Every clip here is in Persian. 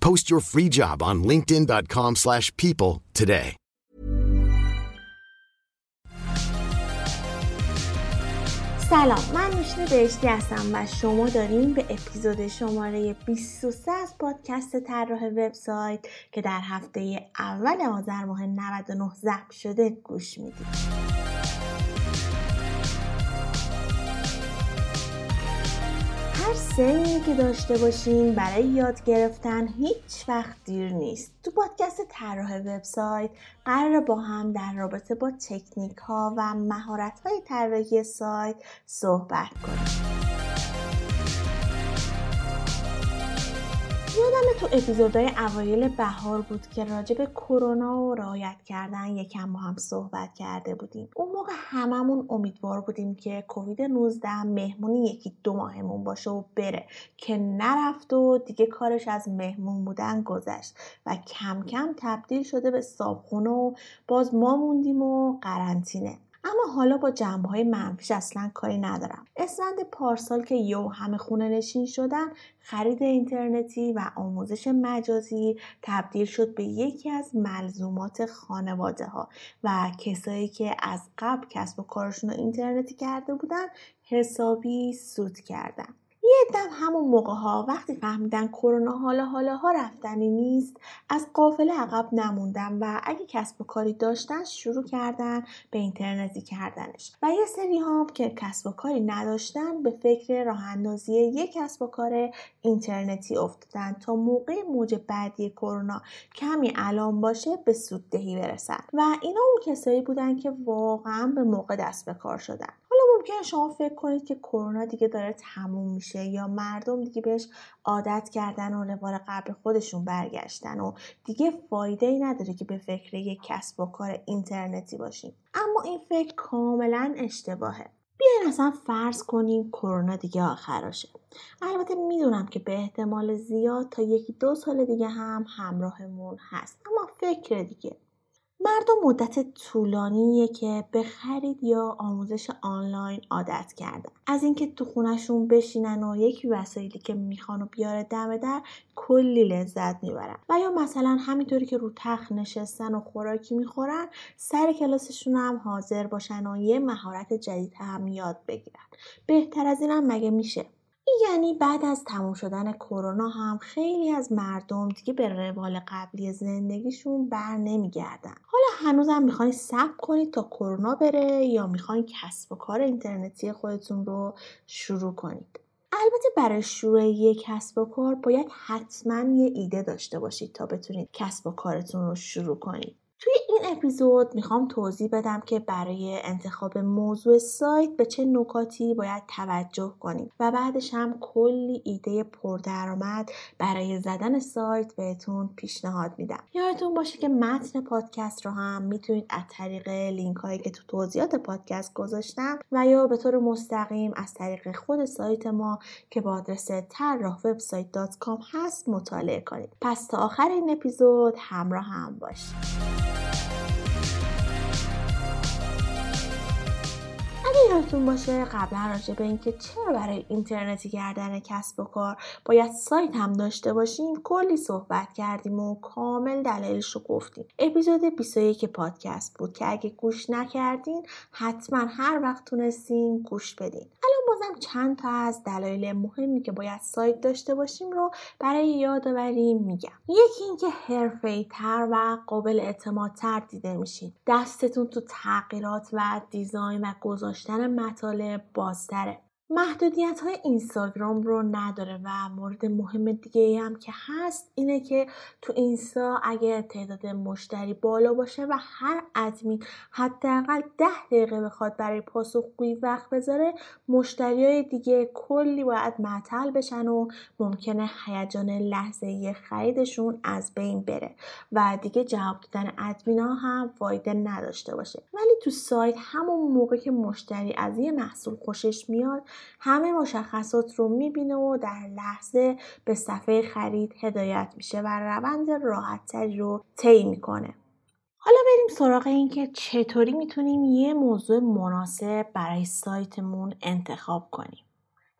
Post your free job on linkedin.com/people slash people today. سلام من نوشین بهشتی هستم و شما داریم به اپیزود شماره 23 از پادکست طراح وبسایت که در هفته اول آذر ماه 99 ضبط شده گوش می‌دید هر سنی که داشته باشین برای یاد گرفتن هیچ وقت دیر نیست. تو پادکست طراح وبسایت قرار با هم در رابطه با تکنیک ها و مهارت های طراحی سایت صحبت کنیم. یادم تو اپیزودهای اوایل بهار بود که راجع به کرونا و رعایت کردن یکم با هم صحبت کرده بودیم. اون موقع هممون امیدوار بودیم که کووید 19 مهمونی یکی دو ماهمون باشه و بره. که نرفت و دیگه کارش از مهمون بودن گذشت و کم کم تبدیل شده به صابخونه و باز ما موندیم و قرنطینه. اما حالا با جنبه های منفیش اصلا کاری ندارم. اسفند پارسال که یو همه خونه نشین شدن خرید اینترنتی و آموزش مجازی تبدیل شد به یکی از ملزومات خانواده ها و کسایی که از قبل کسب و کارشون رو اینترنتی کرده بودن حسابی سود کردن. یه دم همون موقع ها وقتی فهمیدن کرونا حالا حالا ها رفتنی نیست از قافله عقب نموندن و اگه کسب و کاری داشتن شروع کردن به اینترنتی کردنش. و یه سری هم که کسب و کاری نداشتن به فکر راه اندازی یک کسب و کار اینترنتی افتادن تا موقع موج بعدی کرونا کمی الان باشه به سوددهی برسن. و اینا اون کسایی بودن که واقعا به موقع دست به کار شدن. ممکنه شما فکر کنید که کرونا دیگه داره تموم میشه یا مردم دیگه بهش عادت کردن و روال قبل خودشون برگشتن و دیگه فایده ای نداره که به فکر یک کسب و کار اینترنتی باشیم. اما این فکر کاملا اشتباهه. بیاین اصلا فرض کنیم کرونا دیگه آخراشه. البته می‌دونم که به احتمال زیاد تا یکی دو سال دیگه هم همراهمون هست اما فکر دیگه. مردم مدت طولانیه که به خرید یا آموزش آنلاین عادت کردن. از اینکه تو خونشون بشینن و یکی وسایلی که می‌خوان و بیاره دم در کلی لذت می‌برن. و یا مثلا همینطوری که رو تخت نشستن و خوراکی می‌خورن سر کلاسشون هم حاضر باشن و یه مهارت جدید هم یاد بگیرن. بهتر از اینم مگه میشه؟ یعنی بعد از تموم شدن کرونا هم خیلی از مردم دیگه به روال قبلی زندگیشون بر نمیگردن. حالا هنوزم می‌خواین صبر کنید تا کرونا بره یا می‌خواین کسب و کار اینترنتی خودتون رو شروع کنید؟ البته برای شروع یک کسب و کار باید حتما یه ایده داشته باشید تا بتونید کسب و کارتون رو شروع کنید. توی این اپیزود می‌خوام توضیح بدم که برای انتخاب موضوع سایت به چه نکاتی باید توجه کنیم و بعدش هم کلی ایده پردرآمد برای زدن سایت بهتون پیشنهاد میدم. یادتون باشه که متن پادکست رو هم می‌تونید از طریق لینک هایی که تو توضیحات پادکست گذاشتم و یا به طور مستقیم از طریق خود سایت ما که با آدرس طراح هست مطالعه کنید. پس تا آخر این اپیزود همراه هم باشید. یادتون باشه قبلا راجع به اینکه چرا برای اینترنتی کردن کسب و کار باید سایت هم داشته باشیم کلی صحبت کردیم و کامل دلایلش رو گفتیم. اپیزود 21 پادکست بود که اگه گوش نکردین حتما هر وقت تونستین گوش بدین. الان بازم چند تا از دلایل مهمی که باید سایت داشته باشیم رو برای یادآوری میگم. یکی اینکه حرفه‌ای تر و قابل اعتمادتر دیده میشین. دستتون تو تغییرات و دیزاین و گذاشتن مطالب بازتره. محدودیت های اینستاگرام رو نداره و مورد مهم دیگه هم که هست اینه که تو اینستا اگر تعداد مشتری بالا باشه و هر ادمین حداقل ده دقیقه بخواد برای پاسخگویی وقت بذاره مشتری های دیگه کلی باید معطل بشن و ممکنه هیجان لحظه خریدشون از بین بره و دیگه جواب دادن ادمینا هم فایده نداشته باشه. ولی تو سایت همون موقع که مشتری از یه محصول خوشش میاد همه مشخصات رو می‌بینه و در لحظه به صفحه خرید هدایت میشه و روند راحتتری رو طی می‌کنه. حالا بریم سراغ اینکه چطوری می‌تونیم یه موضوع مناسب برای سایتمون انتخاب کنیم.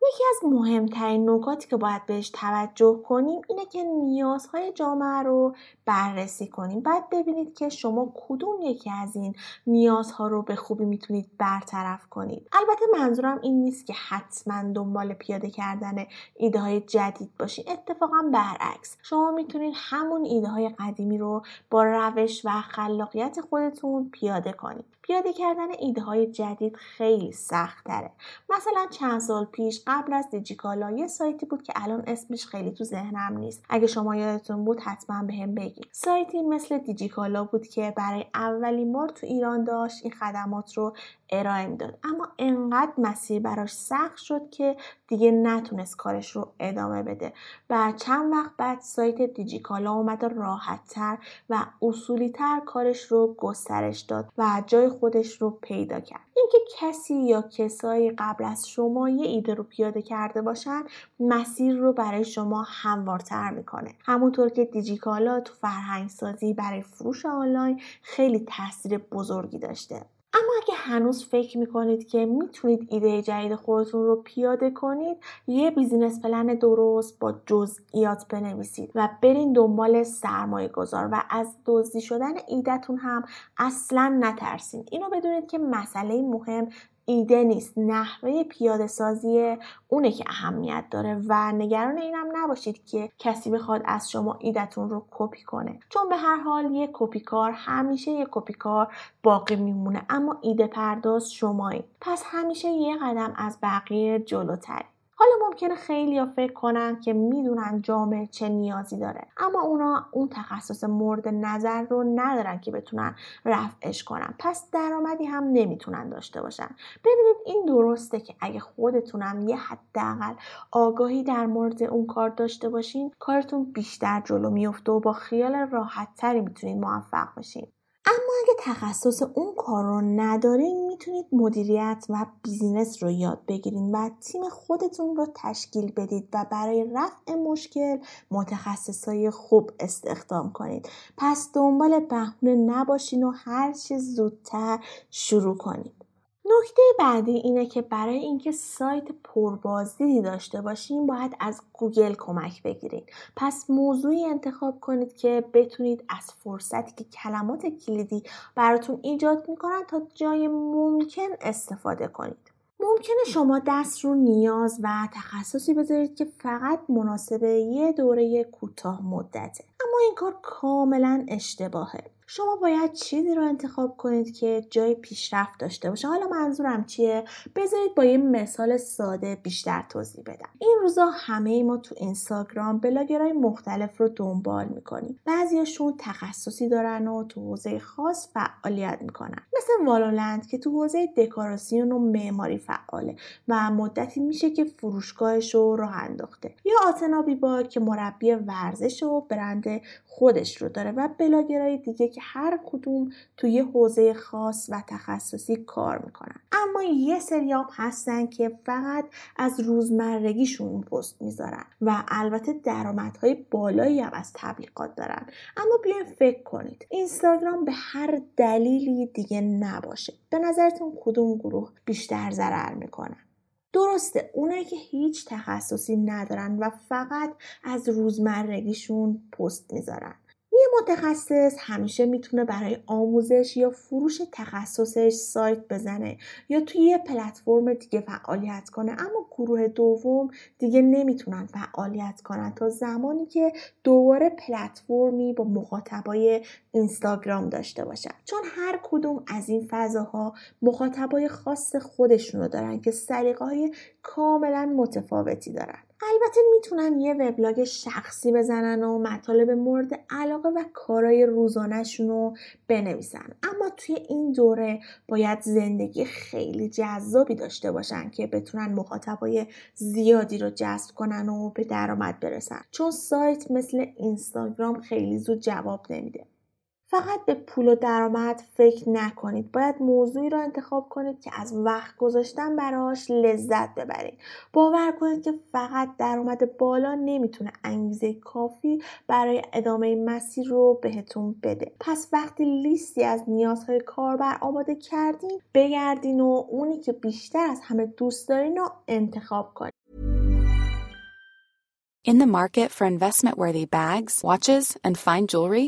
یکی از مهمترین نکاتی که باید بهش توجه کنیم اینه که نیازهای جامعه رو بررسی کنیم. بعد ببینید که شما کدوم یکی از این نیازها رو به خوبی می‌تونید برطرف کنید. البته منظورم این نیست که حتما دنبال پیاده کردن ایده های جدید باشید اتفاقا برعکس. شما می‌تونید همون ایده های قدیمی رو با روش و خلاقیت خودتون پیاده کنید. پیاده کردن ایده های جدید خیلی سخت تره مثلا چند سال پیش قبل از دیجیکالا یه سایتی بود که الان اسمش خیلی تو ذهنم نیست. اگه شما یادتون بود حتما به هم بگید. سایتی مثل دیجیکالا بود که برای اولین بار تو ایران داشت این خدمات رو ارائه می‌داد. اما انقدر مسیر براش سخت شد که دیگه نتونست کارش رو ادامه بده و چند وقت بعد سایت دیجیکالا اومد راحتتر و اصولی تر کارش رو گسترش داد و جای خودش رو پیدا کرد. اینکه کسی یا کسایی قبل از شما یه ایده رو پیاده کرده باشن مسیر رو برای شما هموارتر می‌کنه. همونطور که دیجیکالا تو فرهنگ سازی برای فروش آنلاین خیلی تاثیر بزرگی داشته. اما اگه هنوز فکر می‌کنید که می‌تونید ایده جدید خودتون رو پیاده کنید یه business plan درست با جزئیات بنویسید و برین دنبال سرمایه گذار و از دزدی شدن ایدهتون هم اصلا نترسین. اینو بدونید که مسئله مهم ایده نیست. نحوه پیاده سازی اونه که اهمیت داره و نگران اینم نباشید که کسی بخواد از شما ایدهتون رو کپی کنه. چون به هر حال یه کپی کار همیشه یه کپی کار باقی میمونه اما ایده پرداز شمایی پس همیشه یه قدم از بقیه جلوتری حالا ممکنه خیلی ها فکر کنن که می‌دونن جامعه چه نیازی داره. اما اونا اون تخصص مورد نظر رو ندارن که بتونن رفعش کنن. پس درآمدی هم نمی‌تونن داشته باشن. ببینید این درسته که اگه خودتونم یه حداقل آگاهی در مورد اون کار داشته باشین کارتون بیشتر جلو میفته و با خیال راحت تری می‌تونید موفق بشین اما اگه تخصص اون کار رو ندارین می‌تونید مدیریت و بیزینس رو یاد بگیرین و تیم خودتون رو تشکیل بدید و برای رفع مشکل متخصصای خوب استخدام کنید. پس دنبال بهونه نباشین و هر چه زودتر شروع کنید نکته بعدی اینه که برای اینکه سایت پربازدیدی داشته باشیم باید از گوگل کمک بگیرید پس موضوعی انتخاب کنید که بتونید از فرصتی که کلمات کلیدی براتون ایجاد می‌کنن تا جای ممکن استفاده کنید. ممکنه شما دست رو نیاز و تخصصی بذارید که فقط مناسب یه دوره کوتاه مدته. اما این کار کاملا اشتباهه. شما باید چیزی رو انتخاب کنید که جای پیشرفت داشته باشه. حالا منظورم چیه؟ بذارید با یه مثال ساده بیشتر توضیح بدم. این روزا همه ما تو اینستاگرام بلاگرهای مختلف رو دنبال می‌کنیم. بعضیاشون تخصصی دارن و تو حوزه خاص فعالیت می‌کنن. مثل والولند که تو حوزه دکوراسیون و معماری فعاله و مدتی میشه که فروشگاهش رو راه انداخته. یا آتنا بیبا که مربی ورزش و برند خودش رو داره و بلاگرهای دیگه که که هر کدوم توی حوزه خاص و تخصصی کار می‌کنن. اما یه سریام هستن که فقط از روزمرگیشون پست می‌ذارن و البته درآمدهای بالایی هم از تبلیغات دارن. اما بیاین فکر کنید اینستاگرام به هر دلیلی دیگه نباشه. به نظرتون کدوم گروه بیشتر ضرر می‌کنن درسته اونایی که هیچ تخصصی ندارن و فقط از روزمرگیشون پست می‌ذارن. متخصص همیشه می‌تونه برای آموزش یا فروش تخصصش سایت بزنه یا توی یه پلتفرم دیگه فعالیت کنه. اما گروه دوم دیگه نمی‌تونن فعالیت کنن تا زمانی که دوباره پلتفرمی با مخاطبای اینستاگرام داشته باشن. چون هر کدوم از این فضاها مخاطبای خاص خودشونو دارن که سلیقه های کاملا متفاوتی دارن. البته می‌تونن یه وبلاگ شخصی بزنن و مطالب مورد علاقه و کارای روزانهشون رو بنویسن. اما توی این دوره باید زندگی خیلی جذابی داشته باشن که بتونن مخاطبای زیادی رو جذب کنن و به درآمد برسن. چون سایت مثل اینستاگرام خیلی زود جواب نمیده. فقط به پول و درآمد فکر نکنید. باید موضوعی را انتخاب کنید که از وقت گذاشتن براش لذت ببرید. باور کنید که فقط درآمد بالا نمی‌تونه انگیزه کافی برای ادامه مسیر رو بهتون بده. پس وقتی لیستی از نیازهای کاربر آماده کردین بگردین و اونی که بیشتر از همه دوست دارین رو انتخاب کنید In the market for investment worthy bags, watches, and fine jewelry,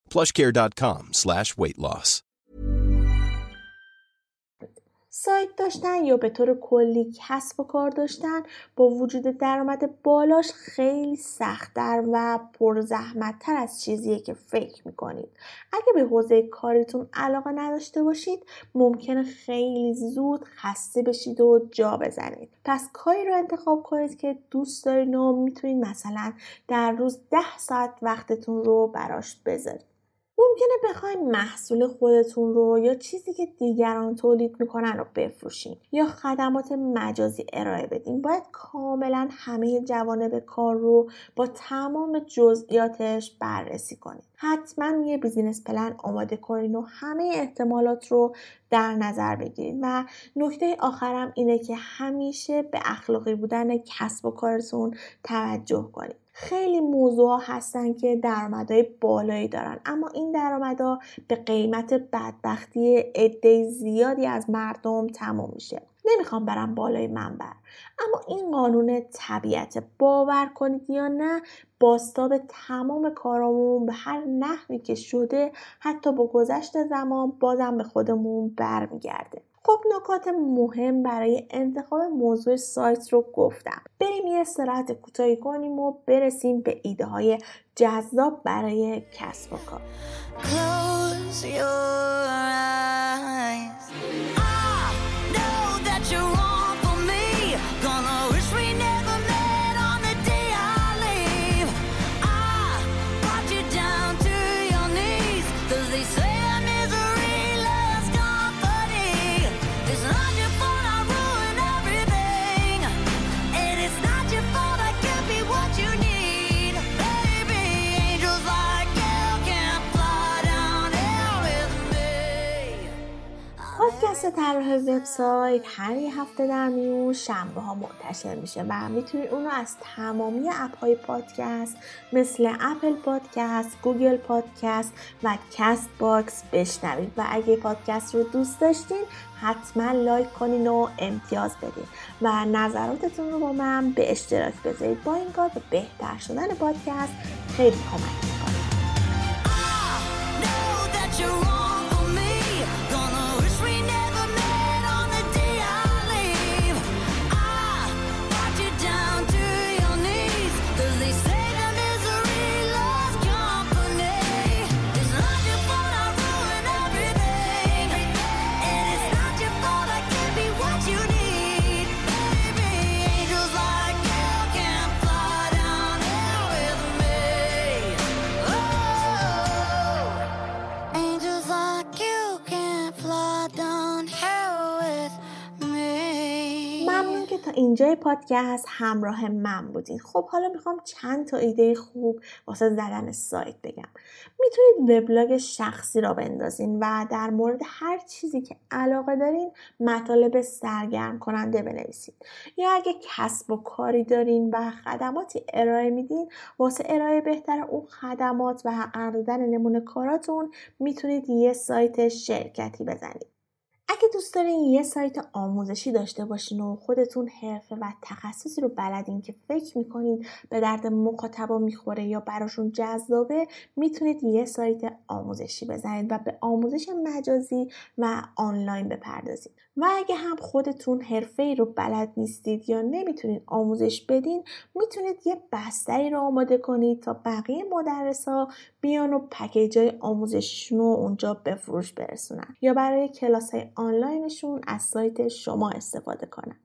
plushcare.com slash weight loss. سایت داشتن یا به طور کلی کسب و کار داشتن با وجود درآمد بالاش خیلی سختتر و پرزحمتتر از چیزیه که فکر می‌کنید. اگه به حوزه کاریتون علاقه نداشته باشید ممکنه خیلی زود خسته بشید و جا بزنید. پس کاری رو انتخاب کنید که دوست دارین و می‌تونید مثلا در روز ده ساعت وقتتون رو براش بذارید. ممکنه بخواین محصول خودتون رو یا چیزی که دیگران تولید می‌کنن رو بفروشین یا خدمات مجازی ارائه بدین. باید کاملا همه جوانب کار رو با تمام جزئیاتش بررسی کنید حتما یه بیزینس پلن آماده کنین و همه احتمالات رو در نظر بگیرید و نکته آخرم اینه که همیشه به اخلاقی بودن کسب و کارتون توجه کنید خیلی موضوع هستن که درآمدهای بالایی دارن. اما این درآمدها به قیمت بدبختی عده زیادی از مردم تموم میشه. نمی‌خوام برم بالای منبر. اما این قانون طبیعت باور کنید یا نه باستاب تمام کارامون به هر نحوی که شده حتی با گذشت زمان بازم به خودمون برمیگرده. خب نکات مهم برای انتخاب موضوع سایت رو گفتم. بریم یه استراحت کوتاهی کنیم و برسیم به ایده های جذاب برای کسب و کار. طراح وبسایت هر یه هفته در میون شنبه ها منتشر میشه و می‌تونید اون رو از تمامی app های پادکست مثل Apple Podcast، Google Podcast و Castbox بشنوید و اگه پادکست رو دوست داشتین حتما like کنین و امتیاز بدین و نظراتتون رو با من به اشتراک بذارید. با این کار به بهتر شدن پادکست خیلی کمک اینجای پادکست همراه من بودین. خب حالا می‌خوام چند تا ایده خوب واسه زدن سایت بگم. می‌تونید وبلاگ شخصی را بندازین و در مورد هر چیزی که علاقه دارین مطالب سرگرم کننده بنویسید. یا اگه کسب و کاری دارین و خدماتی ارائه میدین واسه ارائه بهتر اون خدمات و قرار دادن نمونه کاراتون می‌تونید یه سایت شرکتی بزنید. اگه دوست دارین یه سایت آموزشی داشته باشین و خودتون حرفه و تخصصی رو بلدین که فکر می‌کنید به درد مخاطبا می‌خوره یا براشون جذابه می‌تونید یه سایت آموزشی بزنید و به آموزش مجازی و آنلاین بپردازید. و اگه هم خودتون حرفه ای رو بلد نیستید یا نمی‌تونید آموزش بدین می‌تونید یه بستری رو آماده کنید تا بقیه مدرسا بیان و پکیج های آموزششون رو اونجا به فروش برسونن. یا برای کلاس های آنلاینشون از سایت شما استفاده کنن.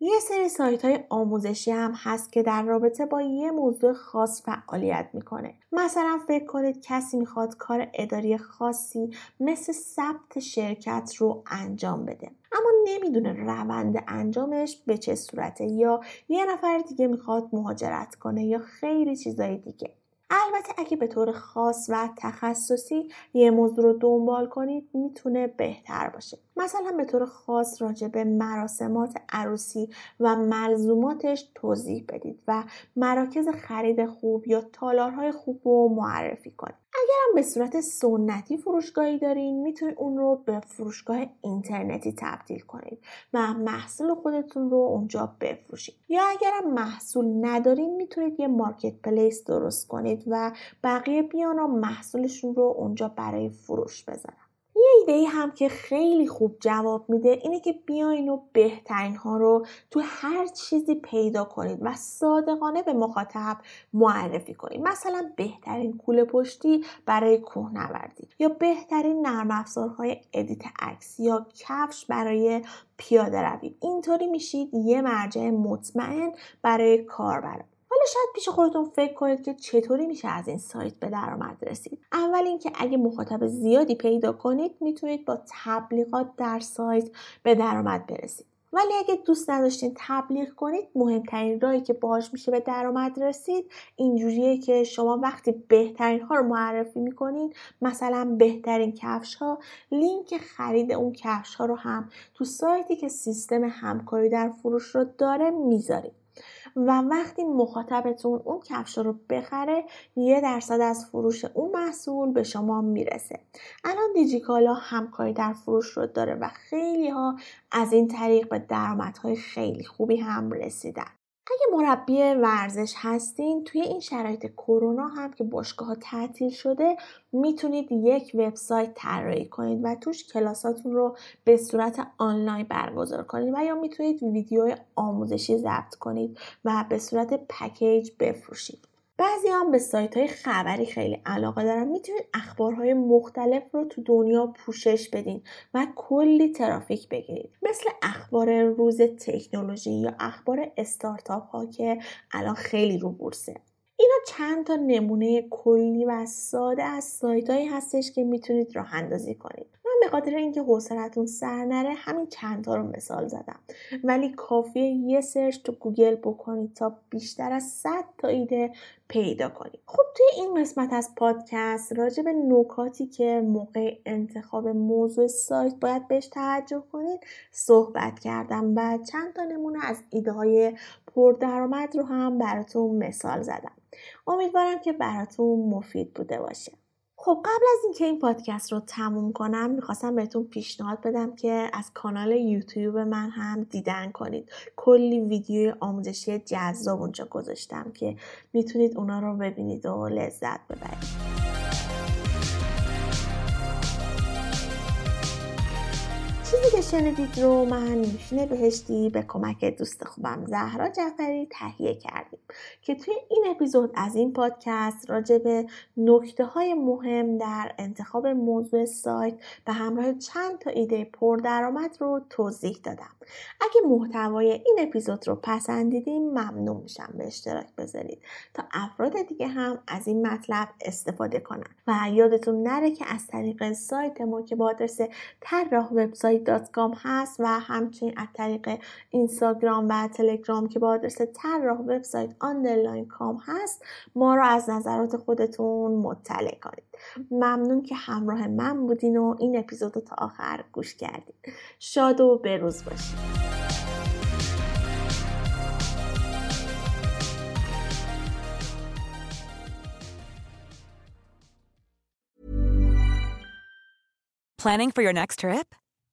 یه سری سایت های آموزشی هم هست که در رابطه با یه موضوع خاص فعالیت می‌کنه. مثلا فکر کنید کسی می‌خواد کار اداری خاصی مثل ثبت شرکت رو انجام بده. اما نمی‌دونه روند انجامش به چه صورته یا یه نفر دیگه می‌خواد مهاجرت کنه یا خیلی چیزای دیگه. البته اگه به طور خاص و تخصصی یه موضوع رو دنبال کنید می‌تونه بهتر باشه. مثلا به طور خاص راجع به مراسمات عروسی و ملزوماتش توضیح بدید و مراکز خرید خوب یا تالارهای خوب رو معرفی کنید. اگرم به صورت سنتی فروشگاهی دارین می‌تونید اون رو به فروشگاه اینترنتی تبدیل کنید و محصول خودتون رو اونجا بفروشید. یا اگرم محصول ندارین می‌تونید یه مارکت پلیس درست کنید و بقیه بیان و محصولشون رو اونجا برای فروش بذارن ایده ای هم که خیلی خوب جواب میده اینه که بیاین و بهترین ها رو تو هر چیزی پیدا کنید و صادقانه به مخاطب معرفی کنید. مثلا بهترین کوله پشتی برای کوهنوردی یا بهترین نرم افزارهای ادیت عکس یا کفش برای پیاده روی. اینطوری میشید یه مرجع مطمئن برای کاربر شاید پیش خودتون فکر کنید که چطوری میشه از این سایت به درآمد رسید. اول اینکه اگه مخاطب زیادی پیدا کنید می‌تونید با تبلیغات در سایت به درآمد برسید. ولی اگه دوست نداشتین تبلیغ کنید مهمترین راهی که باهاش میشه به درآمد رسید اینجوریه که شما وقتی بهترین ها رو معرفی می‌کنید مثلا بهترین کفش ها لینک خرید اون کفش ها رو هم تو سایتی که سیستم همکاری در فروش رو داره می‌ذارید. و وقتی مخاطبتون اون کفش رو بخره یه درصد از فروش اون محصول به شما می‌رسه. الان دیجیکالا همکاری در فروش رو داره و خیلی ها از این طریق به درآمدهای خیلی خوبی هم رسیدن. اگه مربی ورزش هستین توی این شرایط کرونا هم که باشگاه ها تعطیل شده می‌تونید یک وبسایت طراحی کنید و توش کلاساتون رو به صورت آنلاین برگزار کنید و یا می‌تونید ویدیو آموزشی ضبط کنید و به صورت پکیج بفروشید. بعضی هم به سایت های خبری خیلی علاقه دارن. می‌تونید اخبارهای مختلف رو تو دنیا پوشش بدین و کلی ترافیک بگیرید. مثل اخبار روز تکنولوژی یا اخبار استارتاپ ها که الان خیلی رو بورسه. اینا چند تا نمونه کلی و ساده از سایت هایی هستش که می‌تونید راه اندازی کنید. به خاطر اینکه حوصلتون سر نره همین چند تا رو مثال زدم. ولی کافیه یه سرچ تو گوگل بکنید تا بیشتر از 100 تا ایده پیدا کنید. خب توی این قسمت از پادکست راجع به نکاتی که موقع انتخاب موضوع سایت باید بهش توجه کنید صحبت کردم و چند تا نمونه از ایده های پردرآمد رو هم براتون مثال زدم. امیدوارم که براتون مفید بوده باشه. خب قبل از اینکه این پادکست رو تموم کنم می‌خواستم بهتون پیشنهاد بدم که از کانال یوتیوب من هم دیدن کنید. کلی ویدیو آموزشی جذاب اونجا گذاشتم که می‌تونید اونا رو ببینید و لذت ببرید. شنیدید رو من نوشین بهشتی به کمک دوست خوبم زهرا جعفری تهیه کردیم که توی این اپیزود از این پادکست راجع به نکته های مهم در انتخاب موضوع سایت به همراه چند تا ایده پردرآمد رو توضیح دادم. اگه محتوای این اپیزود رو پسندیدین ممنون میشم به اشتراک بذارید تا افراد دیگه هم از این مطلب استفاده کنن. و یادتون نره که از طریق سایت ما که با آدرس طراح وبسایت هست و همچنین از طریق اینستاگرام و تلگرام که با آدرس طراح وبسایت underline com هست ما رو از نظرات خودتون مطلع کنید. ممنون که همراه من بودین و این اپیزود رو تا آخر گوش کردین. شاد و بروز باشید Planning for your next trip?